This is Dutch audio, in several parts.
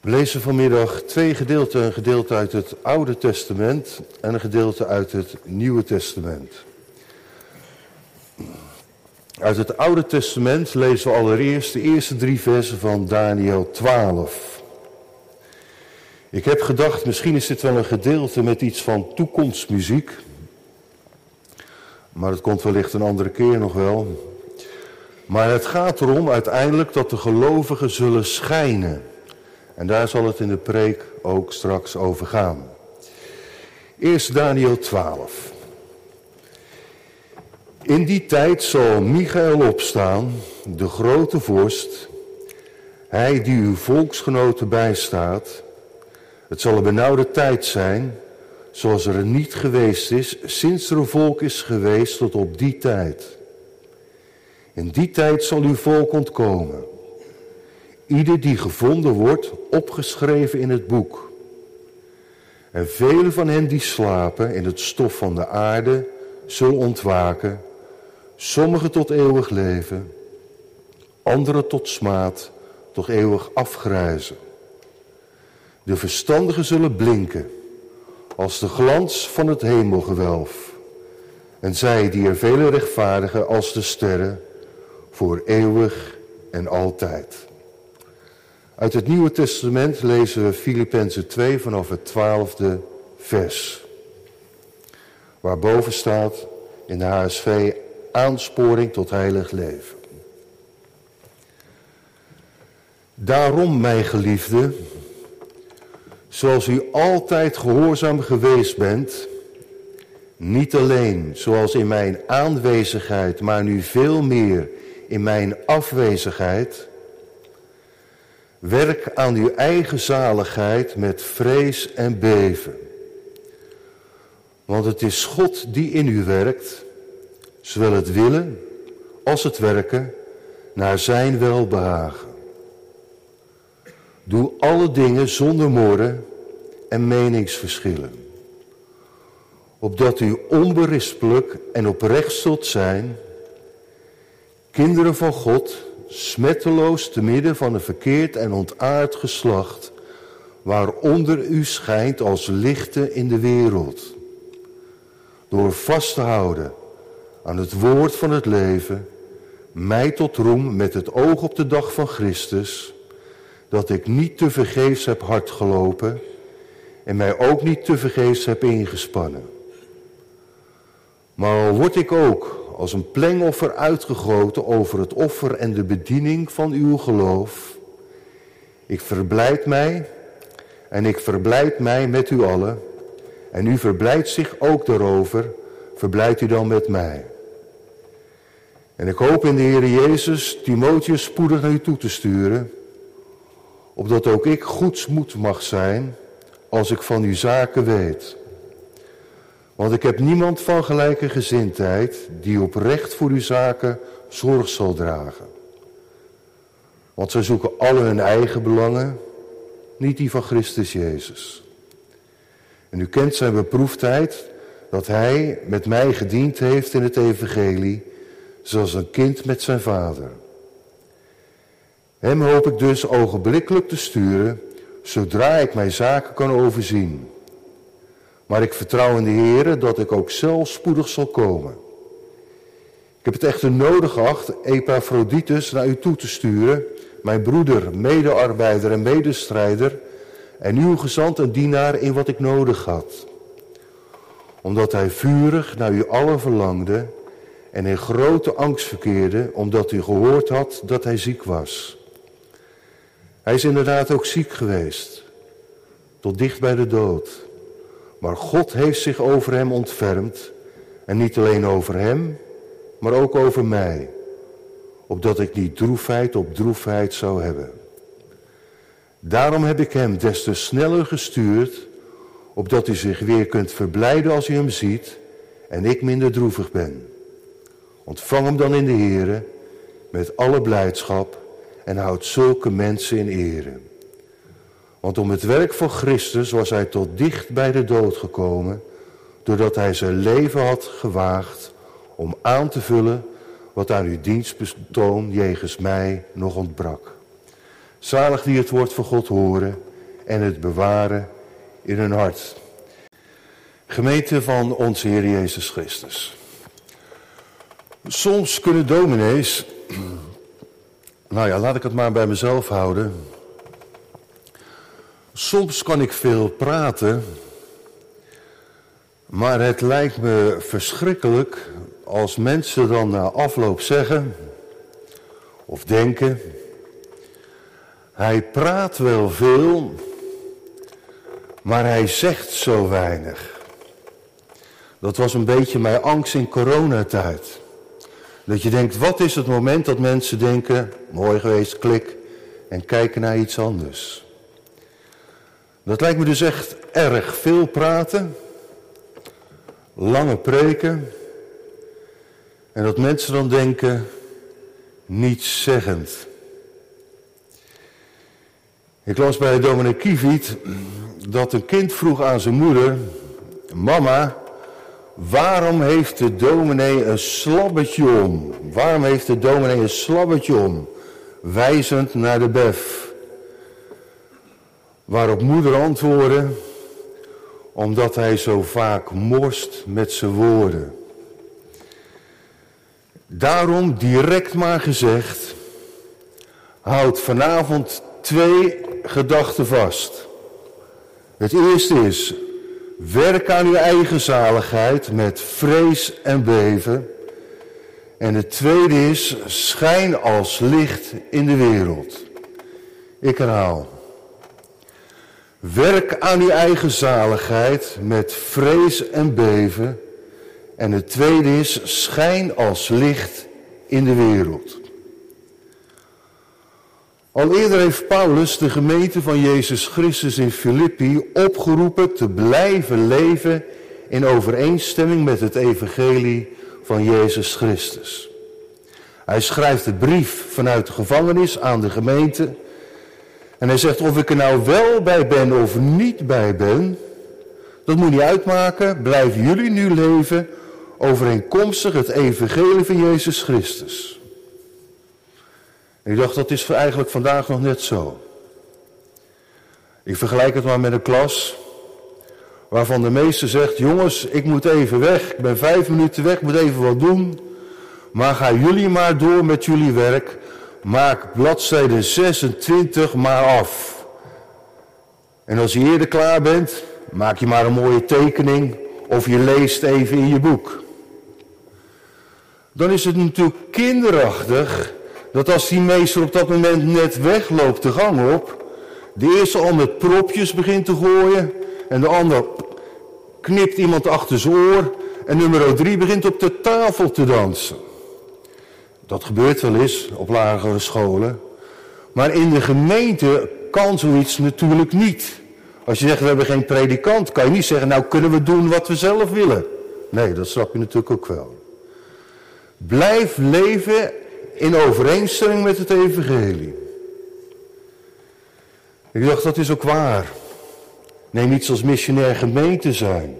We lezen vanmiddag twee gedeelten. Een gedeelte uit het Oude Testament en een gedeelte uit het Nieuwe Testament. Uit het Oude Testament lezen we allereerst de eerste drie versen van Daniel 12. Ik heb gedacht, misschien is dit wel een gedeelte met iets van toekomstmuziek. Maar het komt wellicht een andere keer nog wel. Maar het gaat erom uiteindelijk dat de gelovigen zullen schijnen. En daar zal het in de preek ook straks over gaan. Eerst Daniel 12. In die tijd zal Michael opstaan, de grote vorst, hij die uw volksgenoten bijstaat. Het zal een benauwde tijd zijn, zoals er niet geweest is sinds er een volk is geweest tot op die tijd. In die tijd zal uw volk ontkomen. Ieder die gevonden wordt, opgeschreven in het boek. En vele van hen die slapen in het stof van de aarde, zullen ontwaken. Sommigen tot eeuwig leven, anderen tot smaad, toch eeuwig afgrijzen. De verstandigen zullen blinken als de glans van het hemelgewelf. En zij die er vele rechtvaardigen als de sterren, voor eeuwig en altijd. Uit het Nieuwe Testament lezen we Filippenzen 2 vanaf het twaalfde vers. Waarboven staat in de HSV aansporing tot heilig leven. Daarom, mijn geliefde, zoals u altijd gehoorzaam geweest bent, niet alleen zoals in mijn aanwezigheid, maar nu veel meer in mijn afwezigheid, werk aan uw eigen zaligheid met vrees en beven. Want het is God die in u werkt, zowel het willen als het werken naar zijn welbehagen. Doe alle dingen zonder morren en meningsverschillen, opdat u onberispelijk en oprecht zult zijn, kinderen van God, smetteloos te midden van een verkeerd en ontaard geslacht, waaronder u schijnt als lichten in de wereld. Door vast te houden aan het woord van het leven, mij tot roem met het oog op de dag van Christus, dat ik niet te vergeefs heb hard gelopen en mij ook niet te vergeefs heb ingespannen. Maar al word ik ook als een plengoffer uitgegoten over het offer en de bediening van uw geloof. Ik verblijd mij en ik verblijd mij met u allen. En u verblijdt zich ook daarover, verblijdt u dan met mij. En ik hoop in de Heer Jezus Timotheus spoedig naar u toe te sturen, opdat ook ik goedsmoed mag zijn als ik van uw zaken weet. Want ik heb niemand van gelijke gezindheid die oprecht voor uw zaken zorg zal dragen. Want zij zoeken alle hun eigen belangen, niet die van Christus Jezus. En u kent zijn beproefdheid dat hij met mij gediend heeft in het evangelie, zoals een kind met zijn vader. Hem hoop ik dus ogenblikkelijk te sturen, zodra ik mijn zaken kan overzien. Maar ik vertrouw in de Heer dat ik ook zelf spoedig zal komen. Ik heb het echter nodig geacht Epaphroditus naar u toe te sturen, mijn broeder, medearbeider en medestrijder, en uw gezant en dienaar in wat ik nodig had. Omdat hij vurig naar u allen verlangde en in grote angst verkeerde, omdat u gehoord had dat hij ziek was. Hij is inderdaad ook ziek geweest, tot dicht bij de dood. Maar God heeft zich over hem ontfermd. En niet alleen over hem, maar ook over mij. Opdat ik niet droefheid op droefheid zou hebben. Daarom heb ik hem des te sneller gestuurd, opdat u zich weer kunt verblijden als u hem ziet en ik minder droevig ben. Ontvang hem dan in de Here met alle blijdschap en houd zulke mensen in ere. Want om het werk van Christus was hij tot dicht bij de dood gekomen, doordat hij zijn leven had gewaagd om aan te vullen wat aan uw dienstbetoon jegens mij nog ontbrak. Zalig die het woord van God horen en het bewaren in hun hart. Gemeente van onze Heer Jezus Christus. Soms kunnen dominees, nou ja, laat ik het maar bij mezelf houden. Soms kan ik veel praten, maar het lijkt me verschrikkelijk als mensen dan na afloop zeggen of denken, hij praat wel veel, maar hij zegt zo weinig. Dat was een beetje mijn angst in coronatijd. Dat je denkt, wat is het moment dat mensen denken, mooi geweest, klik, en kijken naar iets anders. Dat lijkt me dus echt erg veel praten, lange preken, en dat mensen dan denken, niets zeggend. Ik las bij dominee Kiviet dat een kind vroeg aan zijn moeder, mama, waarom heeft de dominee een slabbetje om? Waarom heeft de dominee een slabbetje om? Wijzend naar de bef. Waarop moeder antwoordde, omdat hij zo vaak morst met zijn woorden. Daarom direct maar gezegd, houd vanavond twee gedachten vast. Het eerste is, werk aan uw eigen zaligheid met vrees en beven. En het tweede is, schijn als licht in de wereld. Ik herhaal. Werk aan uw eigen zaligheid met vrees en beven. En het tweede is, schijn als licht in de wereld. Al eerder heeft Paulus de gemeente van Jezus Christus in Filippi opgeroepen te blijven leven in overeenstemming met het evangelie van Jezus Christus. Hij schrijft de brief vanuit de gevangenis aan de gemeente en hij zegt of ik er nou wel bij ben of niet bij ben, dat moet niet uitmaken, blijven jullie nu leven overeenkomstig het evangelie van Jezus Christus. Ik dacht, dat is eigenlijk vandaag nog net zo. Ik vergelijk het maar met een klas waarvan de meester zegt, jongens, ik moet even weg, ik ben vijf minuten weg, ik moet even wat doen. Maar gaan jullie maar door met jullie werk, maak bladzijde 26 maar af. En als je eerder klaar bent, maak je maar een mooie tekening of je leest even in je boek. Dan is het natuurlijk kinderachtig dat als die meester op dat moment net wegloopt de gang op, de eerste al met propjes begint te gooien en de ander knipt iemand achter zijn oor en nummer drie begint op de tafel te dansen. Dat gebeurt wel eens op lagere scholen. Maar in de gemeente kan zoiets natuurlijk niet. Als je zegt we hebben geen predikant, kan je niet zeggen nou kunnen we doen wat we zelf willen. Nee, dat snap je natuurlijk ook wel. Blijf leven in overeenstemming met het evangelie. Ik dacht, dat is ook waar. Neem iets als missionair gemeente zijn.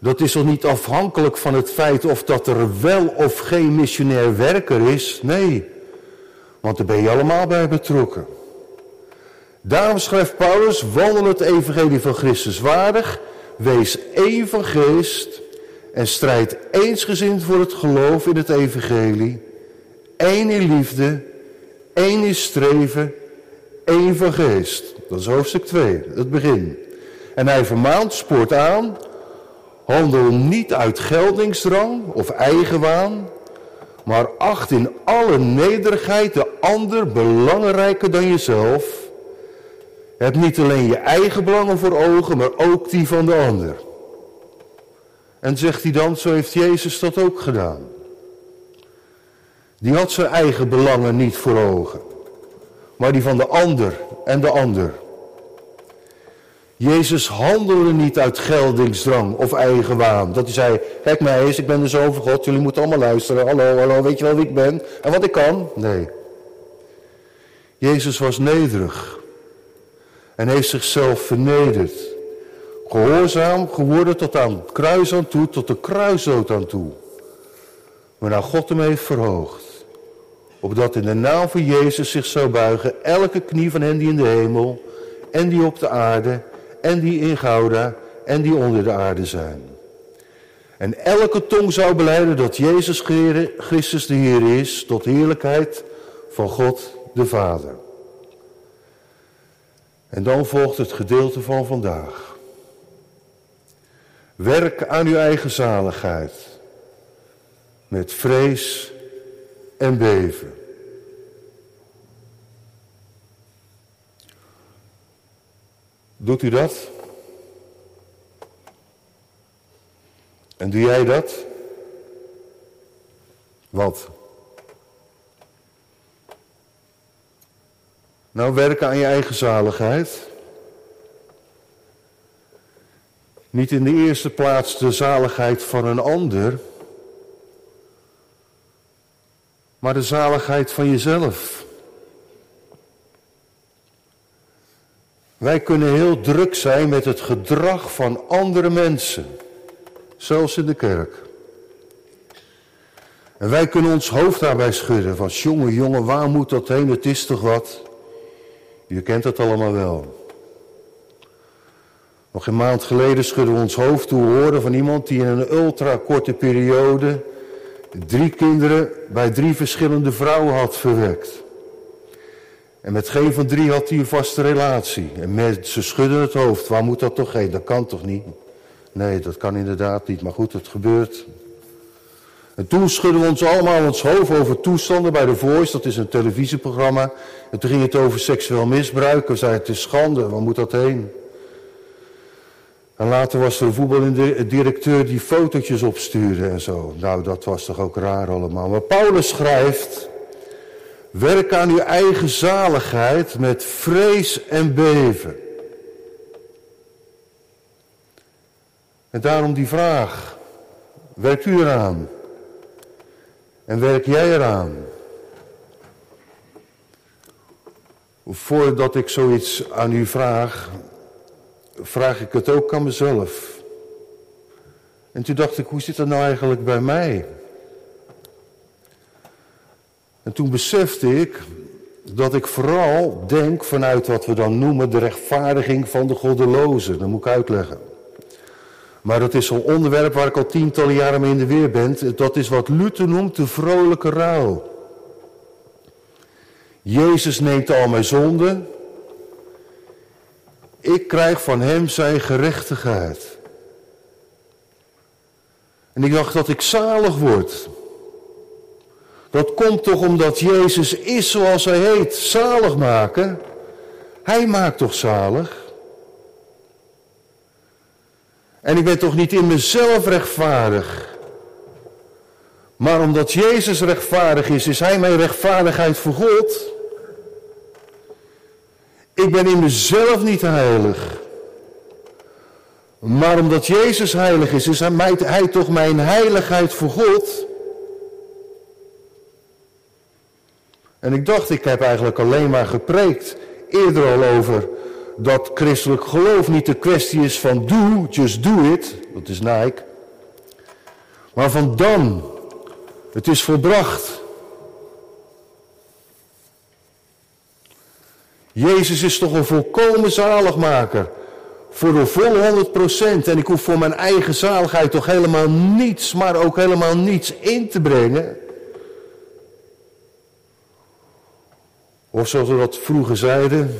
Dat is toch niet afhankelijk van het feit of dat er wel of geen missionair werker is? Nee, want daar ben je allemaal bij betrokken. Daarom schrijft Paulus, wandel het evangelie van Christus waardig, wees één van geest en strijd eensgezind voor het geloof in het evangelie één in liefde, één in streven, één van geest. Dat is hoofdstuk 2, het begin. En hij vermaant, spoort aan, handel niet uit geldingsdrang of eigenwaan, maar acht in alle nederigheid de ander belangrijker dan jezelf. Heb niet alleen je eigen belangen voor ogen, maar ook die van de ander. En zegt hij dan, zo heeft Jezus dat ook gedaan. Die had zijn eigen belangen niet voor ogen, maar die van de ander en de ander. Jezus handelde niet uit geldingsdrang of eigen waan. Dat hij zei, kijk mij eens, ik ben de zoon van God, jullie moeten allemaal luisteren. Hallo, hallo, weet je wel wie ik ben en wat ik kan? Nee. Jezus was nederig en heeft zichzelf vernederd. Gehoorzaam geworden tot aan het kruis aan toe, tot de kruisdood aan toe. Maar nou God hem heeft verhoogd opdat in de naam van Jezus zich zou buigen elke knie van hen die in de hemel en die op de aarde en die in Gouda en die onder de aarde zijn. En elke tong zou beleiden dat Jezus Christus de Heer is, tot heerlijkheid van God de Vader. En dan volgt het gedeelte van vandaag. Werk aan uw eigen zaligheid met vrees en beven. Doet u dat? En doe jij dat? Wat? Nou, werken aan je eigen zaligheid. Niet in de eerste plaats de zaligheid van een ander, maar de zaligheid van jezelf. Wij kunnen heel druk zijn met het gedrag van andere mensen, zelfs in de kerk. En wij kunnen ons hoofd daarbij schudden van jongen, jongen, waar moet dat heen? Het is toch wat? Je kent het allemaal wel. Nog een maand geleden schudden we ons hoofd toe horen van iemand die in een ultra korte periode drie kinderen bij drie verschillende vrouwen had verwekt. En met geen van drie had hij een vaste relatie. En met, ze schudden het hoofd. Waar moet dat toch heen? Dat kan toch niet? Nee, dat kan inderdaad niet. Maar goed, het gebeurt. En toen schudden we ons allemaal ons hoofd over toestanden bij de Voice. Dat is een televisieprogramma. En toen ging het over seksueel misbruik. We zeiden het is schande. Waar moet dat heen? En later was er een voetbaldirecteur die fotootjes opstuurde en zo. Nou, dat was toch ook raar allemaal. Maar Paulus schrijft... Werk aan uw eigen zaligheid met vrees en beven. En daarom die vraag. Werkt u eraan? En werk jij eraan? Voordat ik zoiets aan u vraag, vraag ik het ook aan mezelf. En toen dacht ik, hoe zit dat nou eigenlijk bij mij? En toen besefte ik dat ik vooral denk vanuit wat we dan noemen de rechtvaardiging van de goddelozen. Dat moet ik uitleggen. Maar dat is zo'n onderwerp waar ik al tientallen jaren mee in de weer ben. Dat is wat Luther noemt de vrolijke ruil. Jezus neemt al mijn zonden. Ik krijg van hem zijn gerechtigheid. En ik dacht dat ik zalig word. Dat komt toch omdat Jezus is zoals hij heet, zalig maken. Hij maakt toch zalig? En ik ben toch niet in mezelf rechtvaardig. Maar omdat Jezus rechtvaardig is, is Hij mijn rechtvaardigheid voor God. Ik ben in mezelf niet heilig. Maar omdat Jezus heilig is, is hij, hij toch mijn heiligheid voor God. En ik dacht, ik heb eigenlijk alleen maar gepreekt eerder al over dat christelijk geloof niet de kwestie is van do, just do it, dat is Nike, maar van dan, het is volbracht. Jezus is toch een volkomen zaligmaker. Voor de volle 100%. En ik hoef voor mijn eigen zaligheid toch helemaal niets, maar ook helemaal niets in te brengen. Of zoals we dat vroeger zeiden,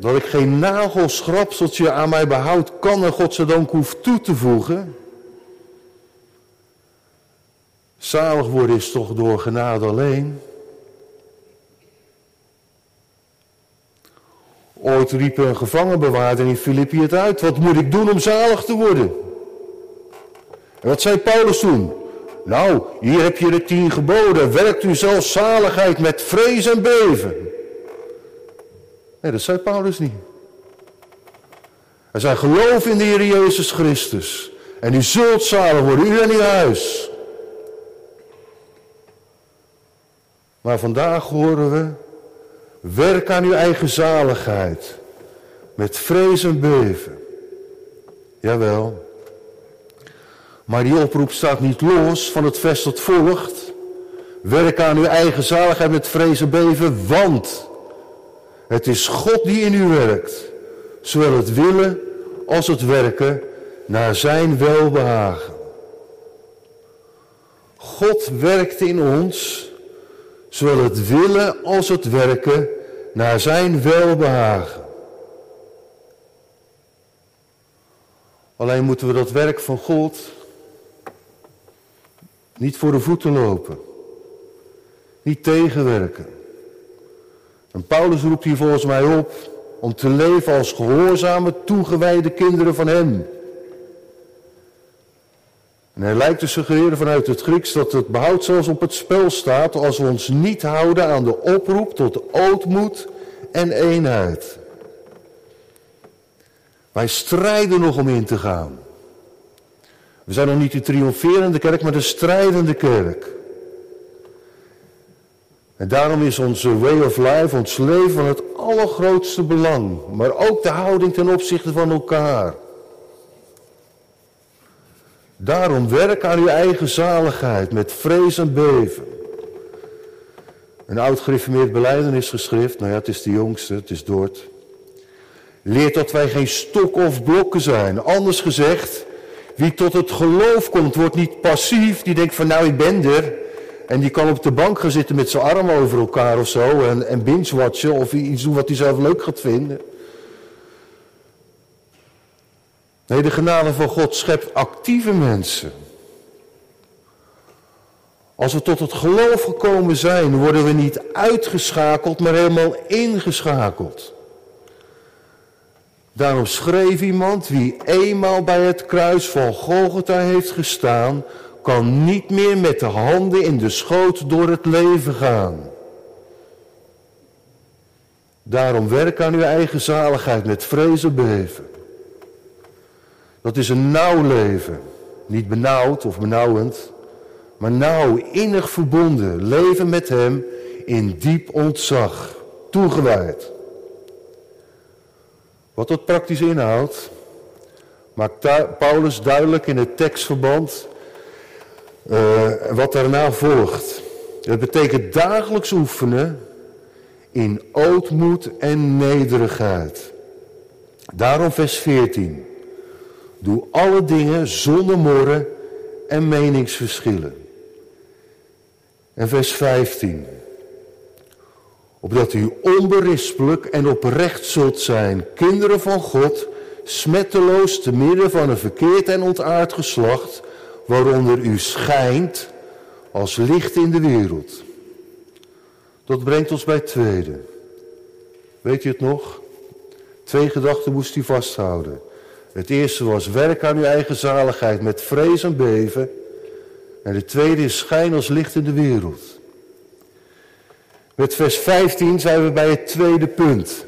dat ik geen nagelschrapseltje aan mij behoud kan en godzijdank hoef toe te voegen. Zalig worden is toch door genade alleen. Ooit riep een gevangenbewaarder in Filippi het uit. Wat moet ik doen om zalig te worden? En wat zei Paulus toen? Nou, hier heb je de tien geboden. Werkt u zelfs zaligheid met vrees en beven. Nee, dat zei Paulus niet. Hij zei, geloof in de Heer Jezus Christus. En u zult zalig worden, u en uw huis. Maar vandaag horen we, werk aan uw eigen zaligheid. Met vrees en beven. Jawel. Maar die oproep staat niet los van het vers dat volgt. Werk aan uw eigen zaligheid met vrees en beven, want het is God die in u werkt. zowel het willen als het werken naar zijn welbehagen. God werkt in ons, zowel het willen als het werken naar zijn welbehagen. Alleen moeten we dat werk van God niet voor de voeten lopen. Niet tegenwerken. Paulus roept hier volgens mij op om te leven als gehoorzame, toegewijde kinderen van Hem. En hij lijkt te suggereren vanuit het Grieks dat het behoud zelfs op het spel staat als we ons niet houden aan de oproep tot ootmoed en eenheid. Wij strijden nog om in te gaan. We zijn nog niet de triomferende kerk, maar de strijdende kerk. En daarom is onze way of life, ons leven van het allergrootste belang. Maar ook de houding ten opzichte van elkaar. Daarom werk aan uw eigen zaligheid met vrees en beven. Een oud gereformeerd beleidenisgeschrift, nou ja, het is de jongste, het is Dort. Leert dat wij geen stok of blokken zijn. Anders gezegd, wie tot het geloof komt, wordt niet passief. Die denkt van nou, ik ben er. En die kan op de bank gaan zitten met zijn armen over elkaar of zo. En, en binge-watchen of iets doen wat hij zelf leuk gaat vinden. Nee, de genade van God schept actieve mensen. Als we tot het geloof gekomen zijn, worden we niet uitgeschakeld, maar helemaal ingeschakeld. Daarom schreef iemand, wie eenmaal bij het kruis van Golgotha heeft gestaan, kan niet meer met de handen in de schoot door het leven gaan. Daarom werk aan uw eigen zaligheid met vrees en beven. Dat is een nauw leven. Niet benauwd of benauwend, maar nauw, innig verbonden. Leven met Hem in diep ontzag. Toegewijd. Wat dat praktisch inhoudt, maakt Paulus duidelijk in het tekstverband uh, wat daarna volgt. Het betekent dagelijks oefenen in ootmoed en nederigheid. Daarom vers 14. Doe alle dingen zonder morren en meningsverschillen. En vers 15. Opdat u onberispelijk en oprecht zult zijn, kinderen van God, smetteloos te midden van een verkeerd en ontaard geslacht, waaronder u schijnt als licht in de wereld. Dat brengt ons bij het tweede. Weet je het nog? Twee gedachten moest u vasthouden. Het eerste was werk aan uw eigen zaligheid met vrees en beven. En het tweede is schijn als licht in de wereld. Met vers 15 zijn we bij het tweede punt.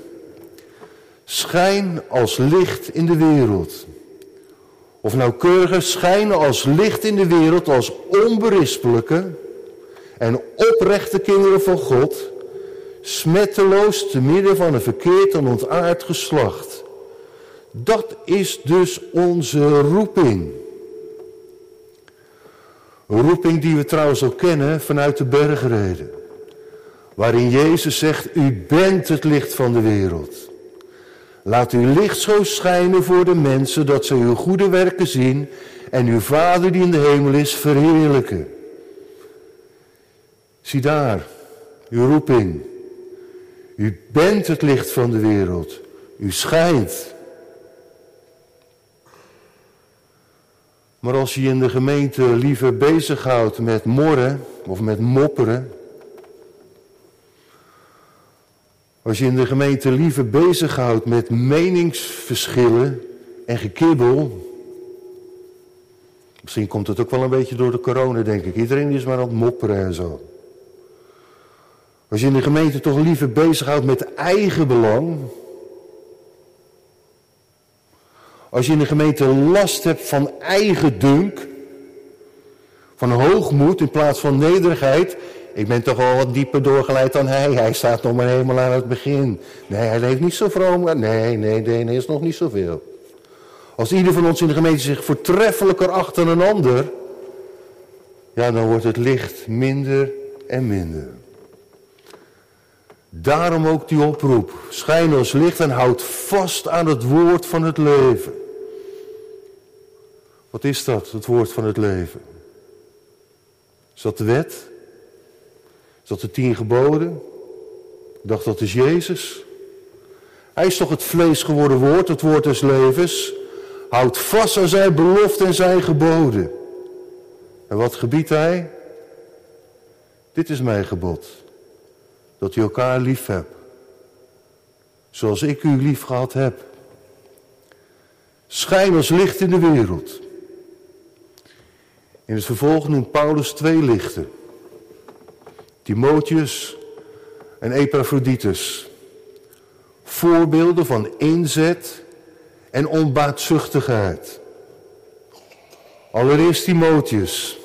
Schijn als licht in de wereld. Of nauwkeuriger schijnen als licht in de wereld, als onberispelijke en oprechte kinderen van God, smetteloos te midden van een verkeerd en ontaard geslacht. Dat is dus onze roeping. Een roeping die we trouwens ook kennen vanuit de bergreden. Waarin Jezus zegt, u bent het licht van de wereld. Laat uw licht zo schijnen voor de mensen dat ze uw goede werken zien en uw Vader die in de hemel is verheerlijken. Zie daar, uw roeping. U bent het licht van de wereld. U schijnt. Maar als je in de gemeente liever bezighoudt met morren of met mopperen. Als je in de gemeente liever bezighoudt met meningsverschillen en gekibbel. Misschien komt het ook wel een beetje door de corona, denk ik. Iedereen is maar aan het mopperen en zo. Als je in de gemeente toch liever bezighoudt met eigen belang. Als je in de gemeente last hebt van eigen dunk, van hoogmoed in plaats van nederigheid. Ik ben toch wel wat dieper doorgeleid dan hij. Hij staat nog maar helemaal aan het begin. Nee, hij leeft niet zo vroom. Nee, nee, nee, nee, is nog niet zoveel. Als ieder van ons in de gemeente zich voortreffelijker acht dan een ander, ja, dan wordt het licht minder en minder. Daarom ook die oproep. Schijn als licht en houd vast aan het woord van het leven. Wat is dat, het woord van het leven? Is dat de wet? Dat de tien geboden? Ik dacht dat is Jezus. Hij is toch het vlees geworden woord, het woord des levens. Houd vast aan zijn belofte en zijn geboden. En wat gebiedt hij? Dit is mijn gebod. Dat u elkaar lief hebt. Zoals ik u lief gehad heb. Schijn als licht in de wereld. In het vervolg noemt Paulus twee lichten. Timotheus en Epaphroditus. Voorbeelden van inzet en onbaatzuchtigheid. Allereerst Timotheus.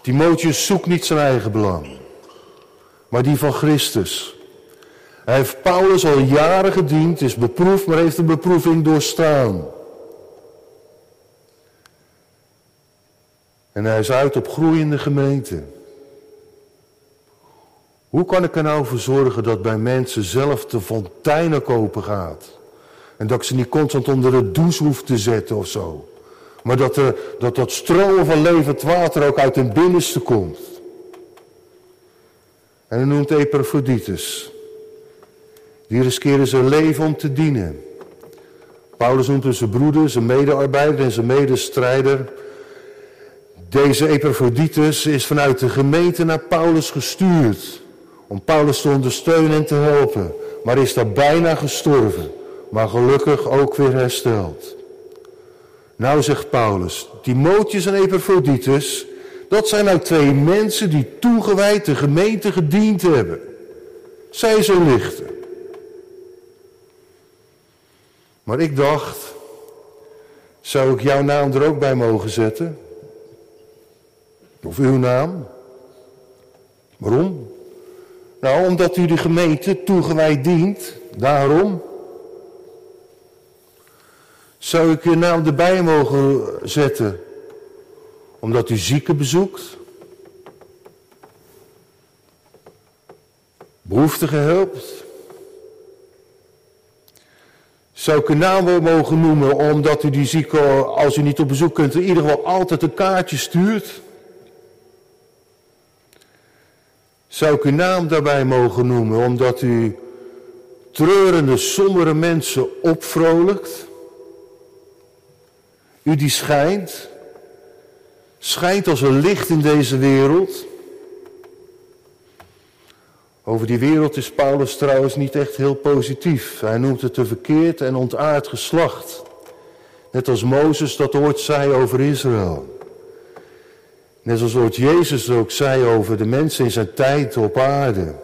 Timotheus zoekt niet zijn eigen belang, maar die van Christus. Hij heeft Paulus al jaren gediend, is beproefd, maar heeft de beproeving doorstaan. En hij is uit op groeiende gemeente. Hoe kan ik er nou voor zorgen dat bij mensen zelf de fonteinen kopen gaat? En dat ik ze niet constant onder de douche hoef te zetten of zo. Maar dat, er, dat dat stromen van levend water ook uit hun binnenste komt. En hij noemt Epaphroditus. Die riskeerde zijn leven om te dienen. Paulus noemt zijn broeder, zijn medearbeider en zijn medestrijder. Deze Epaphroditus is vanuit de gemeente naar Paulus gestuurd. Om Paulus te ondersteunen en te helpen. Maar is daar bijna gestorven. Maar gelukkig ook weer hersteld. Nou zegt Paulus, Timotheus en Epaphroditus, dat zijn nou twee mensen die toegewijd de gemeente gediend hebben. Zij zo lichten. Maar ik dacht, zou ik jouw naam er ook bij mogen zetten? Of uw naam? Waarom? Nou, omdat u de gemeente toegewijd dient. Daarom. Zou ik uw naam erbij mogen zetten? Omdat u zieken bezoekt? Behoeftigen helpt? Zou ik uw naam mogen noemen omdat u die zieken, als u niet op bezoek kunt, in ieder geval altijd een kaartje stuurt? Zou ik uw naam daarbij mogen noemen omdat u treurende, sombere mensen opvrolijkt? U die schijnt, schijnt als een licht in deze wereld. Over die wereld is Paulus trouwens niet echt heel positief. Hij noemt het een verkeerd en ontaard geslacht. Net als Mozes dat ooit zei over Israël. Net zoals ooit Jezus ook zei over de mensen in zijn tijd op aarde.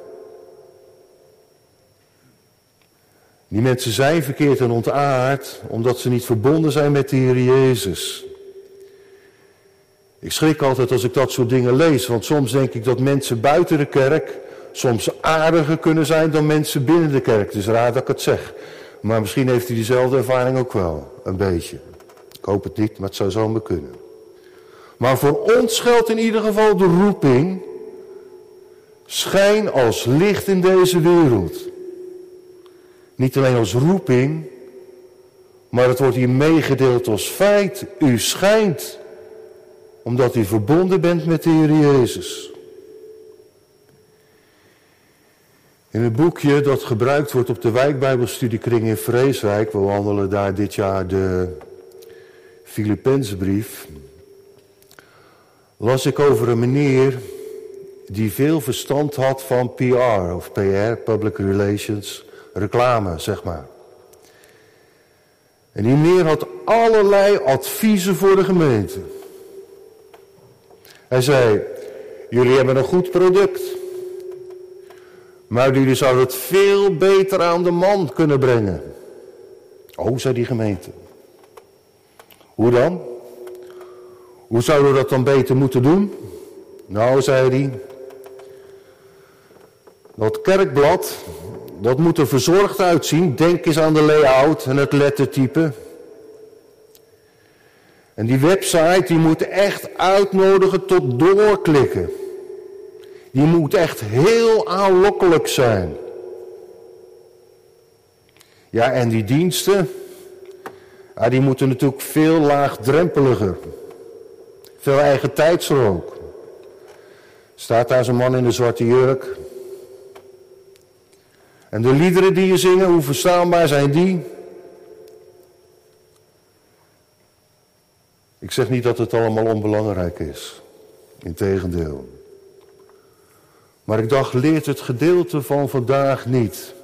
Die mensen zijn verkeerd en ontaard omdat ze niet verbonden zijn met de Heer Jezus. Ik schrik altijd als ik dat soort dingen lees, want soms denk ik dat mensen buiten de kerk soms aardiger kunnen zijn dan mensen binnen de kerk. Het is raar dat ik het zeg. Maar misschien heeft u diezelfde ervaring ook wel, een beetje. Ik hoop het niet, maar het zou zomaar kunnen. Maar voor ons geldt in ieder geval de roeping. Schijn als licht in deze wereld. Niet alleen als roeping, maar het wordt hier meegedeeld als feit. U schijnt, omdat u verbonden bent met de Heer Jezus. In het boekje dat gebruikt wordt op de wijkbijbelstudiekring in Vreeswijk, we wandelen daar dit jaar de Filipensbrief, las ik over een meneer die veel verstand had van PR of PR, Public Relations, reclame, zeg maar. En die meneer had allerlei adviezen voor de gemeente. Hij zei, jullie hebben een goed product. Maar jullie zouden het veel beter aan de man kunnen brengen. Oh, zei die gemeente. Hoe dan? Hoe zouden we dat dan beter moeten doen? Nou, zei hij. Dat kerkblad, dat moet er verzorgd uitzien. Denk eens aan de layout en het lettertype. En die website die moet echt uitnodigen tot doorklikken. die moet echt heel aanlokkelijk zijn. Ja, en die diensten, die moeten natuurlijk veel laagdrempeliger. Veel eigen tijdsel ook. Staat daar zo'n man in de zwarte jurk. En de liederen die je zingen, hoe verstaanbaar zijn die? Ik zeg niet dat het allemaal onbelangrijk is. Integendeel. Maar ik dacht, leert het gedeelte van vandaag niet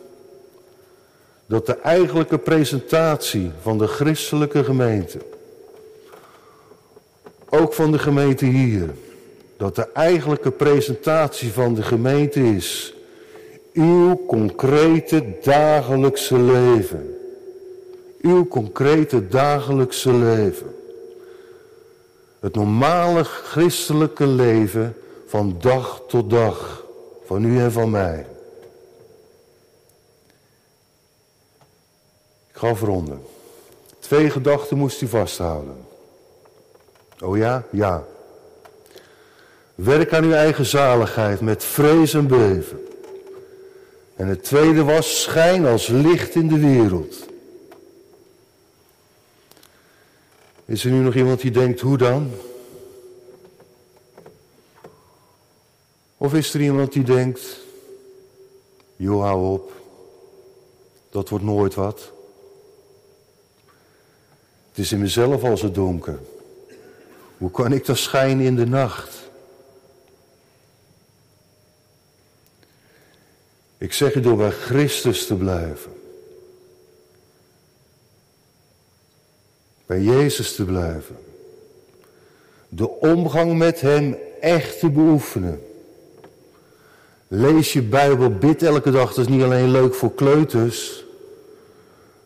dat de eigenlijke presentatie van de christelijke gemeente, ook van de gemeente hier, dat de eigenlijke presentatie van de gemeente is uw concrete dagelijkse leven. Uw concrete dagelijkse leven. Het normale christelijke leven van dag tot dag. Van u en van mij. Ik ga afronden. Twee gedachten moest u vasthouden. Oh ja? Ja. Werk aan uw eigen zaligheid met vrees en beven. En het tweede was schijn als licht in de wereld. Is er nu nog iemand die denkt, hoe dan? Of is er iemand die denkt, joh, hou op, dat wordt nooit wat. Het is in mezelf al zo donker. Hoe kan ik dan schijnen in de nacht? Ik zeg u door bij Christus te blijven. Bij Jezus te blijven. De omgang met Hem echt te beoefenen. Lees je Bijbel, bid elke dag. Dat is niet alleen leuk voor kleuters.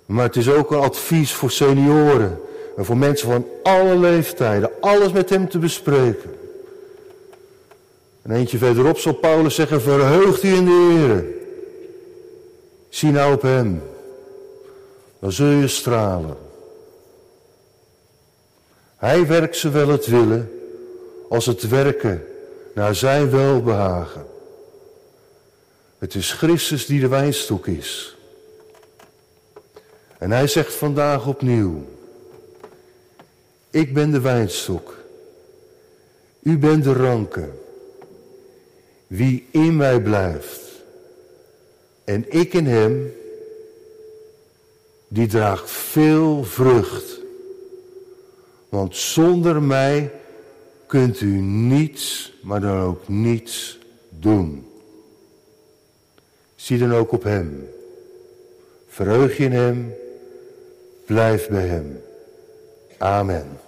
Maar het is ook een advies voor senioren. En voor mensen van alle leeftijden. Alles met Hem te bespreken. En eentje verderop zal Paulus zeggen, verheugt u in de Heer. Zie nou op Hem. Dan zul je stralen. Hij werkt zowel het willen als het werken naar zijn welbehagen. Het is Christus die de wijnstok is. En hij zegt vandaag opnieuw, ik ben de wijnstok, u bent de ranke. Wie in mij blijft en ik in hem, die draagt veel vrucht. Want zonder mij kunt u niets, maar dan ook niets doen. Zie dan ook op hem. Verheug je in hem, blijf bij hem. Amen.